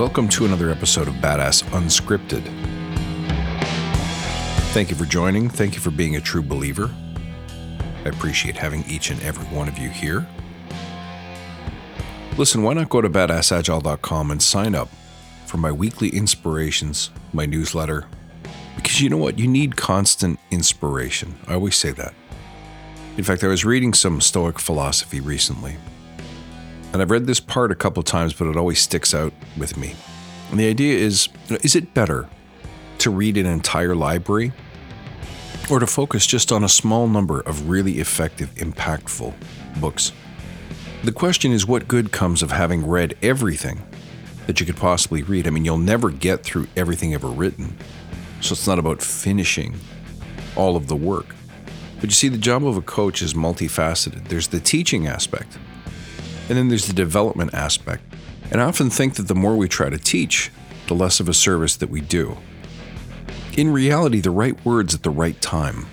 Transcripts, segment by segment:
welcome to another episode of Badass Unscripted. Thank you for joining. Thank you for being a true believer. I appreciate having each and every one of you here. Listen, why not go to badassagile.com and sign up for my weekly inspirations, my newsletter? Because you know what? You need constant inspiration. I always say that. In fact, I was reading some Stoic philosophy recently, and I've read this part a couple times, but it always sticks out with me. And the idea is is it better to read an entire library or to focus just on a small number of really effective, impactful books? The question is what good comes of having read everything that you could possibly read? I mean, you'll never get through everything ever written. So it's not about finishing all of the work. But you see, the job of a coach is multifaceted. There's the teaching aspect, and then there's the development aspect. And I often think that the more we try to teach, the less of a service that we do. In reality, the right words at the right time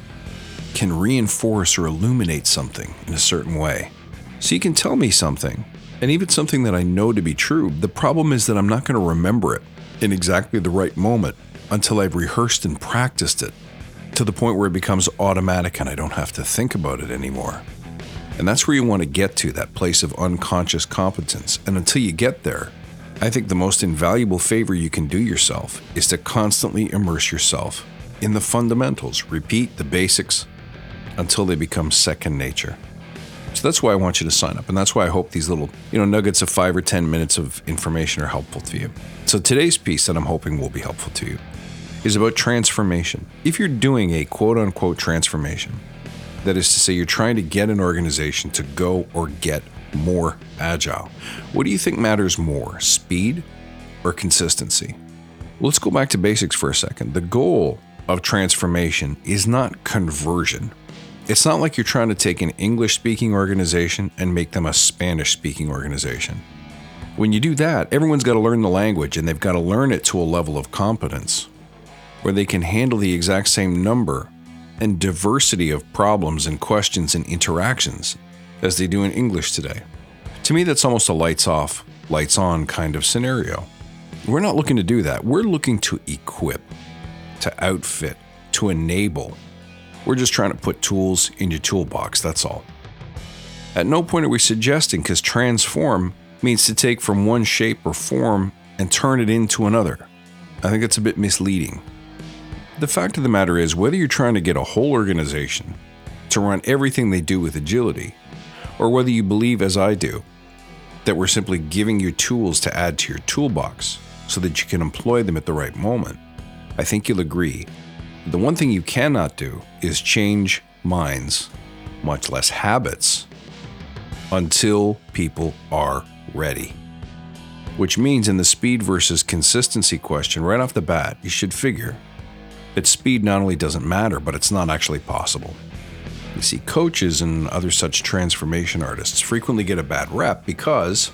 can reinforce or illuminate something in a certain way. So you can tell me something, and even something that I know to be true. The problem is that I'm not going to remember it in exactly the right moment until I've rehearsed and practiced it to the point where it becomes automatic and I don't have to think about it anymore. And that's where you want to get to, that place of unconscious competence. And until you get there, I think the most invaluable favor you can do yourself is to constantly immerse yourself in the fundamentals, repeat the basics until they become second nature. So that's why I want you to sign up. And that's why I hope these little, you know, nuggets of five or 10 minutes of information are helpful to you. So today's piece that I'm hoping will be helpful to you is about transformation. If you're doing a quote unquote transformation, that is to say, you're trying to get an organization to go or get more agile. What do you think matters more, speed or consistency? Let's go back to basics for a second. The goal of transformation is not conversion. It's not like you're trying to take an English speaking organization and make them a Spanish speaking organization. When you do that, everyone's got to learn the language and they've got to learn it to a level of competence where they can handle the exact same number and diversity of problems and questions and interactions as they do in English today. To me, that's almost a lights off, lights on kind of scenario. We're not looking to do that. We're looking to equip, to outfit, to enable. We're just trying to put tools in your toolbox, that's all. At no point are we suggesting, because transform means to take from one shape or form and turn it into another. I think it's a bit misleading. The fact of the matter is, whether you're trying to get a whole organization to run everything they do with agility, or whether you believe, as I do, that we're simply giving you tools to add to your toolbox so that you can employ them at the right moment, I think you'll agree. The one thing you cannot do is change minds, much less habits, until people are ready. Which means, in the speed versus consistency question, right off the bat, you should figure that speed not only doesn't matter, but it's not actually possible. You see, coaches and other such transformation artists frequently get a bad rep because,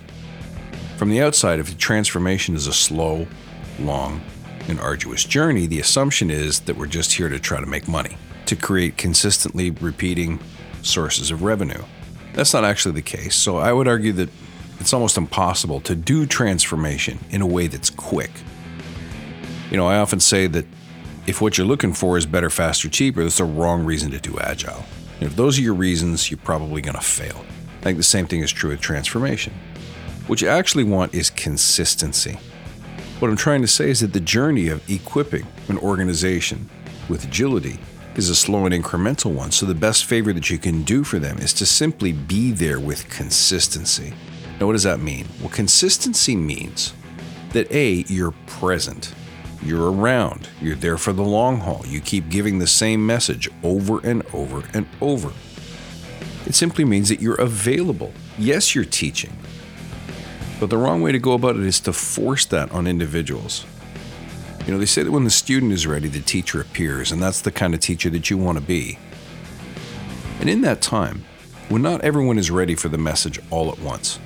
from the outside, if transformation is a slow, long, and arduous journey, the assumption is that we're just here to try to make money, to create consistently repeating sources of revenue. That's not actually the case, so I would argue that it's almost impossible to do transformation in a way that's quick. You know, I often say that if what you're looking for is better, faster, cheaper, that's the wrong reason to do agile. And if those are your reasons, you're probably going to fail. I think the same thing is true with transformation. What you actually want is consistency. What I'm trying to say is that the journey of equipping an organization with agility is a slow and incremental one. So the best favor that you can do for them is to simply be there with consistency. Now, what does that mean? Well, consistency means that A, you're present you're around. You're there for the long haul. You keep giving the same message over and over and over. It simply means that you're available. Yes, you're teaching. But the wrong way to go about it is to force that on individuals. You know, they say that when the student is ready, the teacher appears, and that's the kind of teacher that you want to be. And in that time, when not everyone is ready for the message all at once,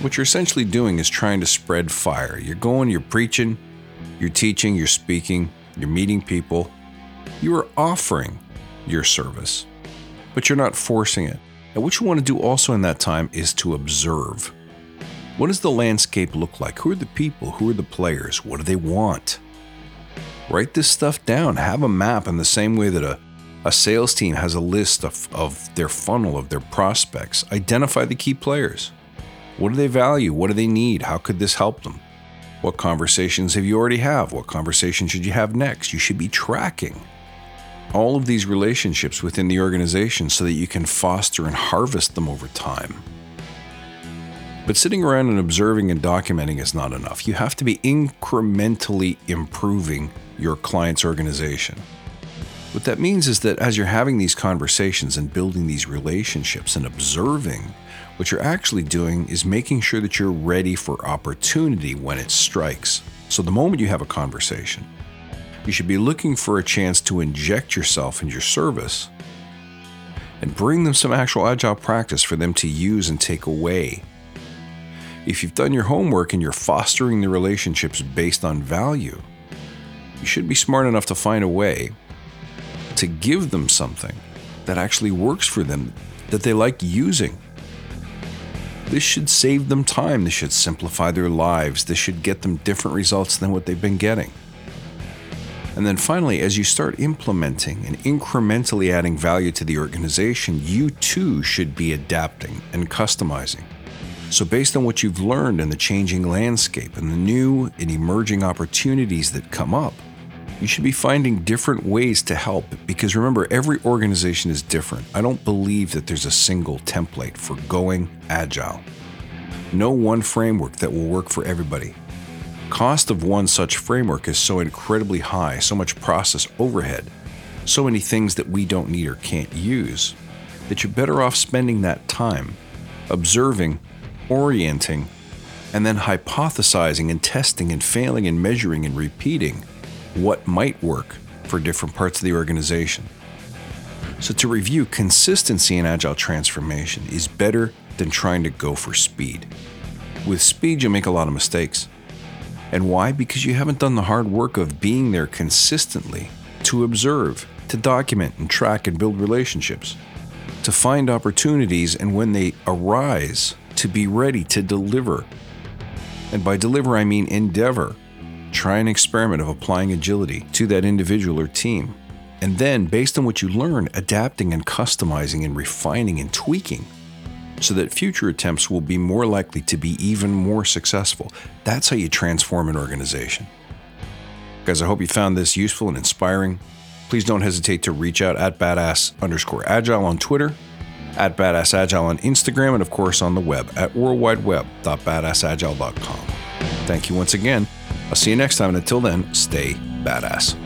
what you're essentially doing is trying to spread fire. You're going, you're preaching, you're teaching, you're speaking, you're meeting people. You are offering your service, but you're not forcing it. And what you want to do also in that time is to observe. What does the landscape look like? Who are the people? Who are the players? What do they want? Write this stuff down. Have a map in the same way that a, a sales team has a list of, of their funnel, of their prospects. Identify the key players. What do they value? What do they need? How could this help them? What conversations have you already have? What conversations should you have next? You should be tracking all of these relationships within the organization so that you can foster and harvest them over time. But sitting around and observing and documenting is not enough. You have to be incrementally improving your client's organization. What that means is that as you're having these conversations and building these relationships and observing, what you're actually doing is making sure that you're ready for opportunity when it strikes. So the moment you have a conversation, you should be looking for a chance to inject yourself in your service and bring them some actual agile practice for them to use and take away if you've done your homework and you're fostering the relationships based on value, you should be smart enough to find a way to give them something that actually works for them, that they like using. This should save them time. This should simplify their lives. This should get them different results than what they've been getting. And then finally, as you start implementing and incrementally adding value to the organization, you too should be adapting and customizing. So, based on what you've learned in the changing landscape and the new and emerging opportunities that come up, you should be finding different ways to help because remember, every organization is different. I don't believe that there's a single template for going agile. No one framework that will work for everybody. Cost of one such framework is so incredibly high, so much process overhead, so many things that we don't need or can't use, that you're better off spending that time observing orienting, and then hypothesizing and testing and failing and measuring and repeating what might work for different parts of the organization. So, to review, consistency in agile transformation is better than trying to go for speed. With speed, you make a lot of mistakes. And why? Because you haven't done the hard work of being there consistently to observe, to document and track and build relationships, to find opportunities, and when they arise, to be ready to deliver. And by deliver, I mean endeavor. Try an experiment of applying agility to that individual or team. And then, based on what you learn, adapting and customizing and refining and tweaking so that future attempts will be more likely to be even more successful. That's how you transform an organization. Guys, I hope you found this useful and inspiring. Please don't hesitate to reach out at badass underscore agile on Twitter at Badass Agile on Instagram, and of course on the web at worldwideweb.badassagile.com. Thank you once again. I'll see you next time, and until then, stay badass.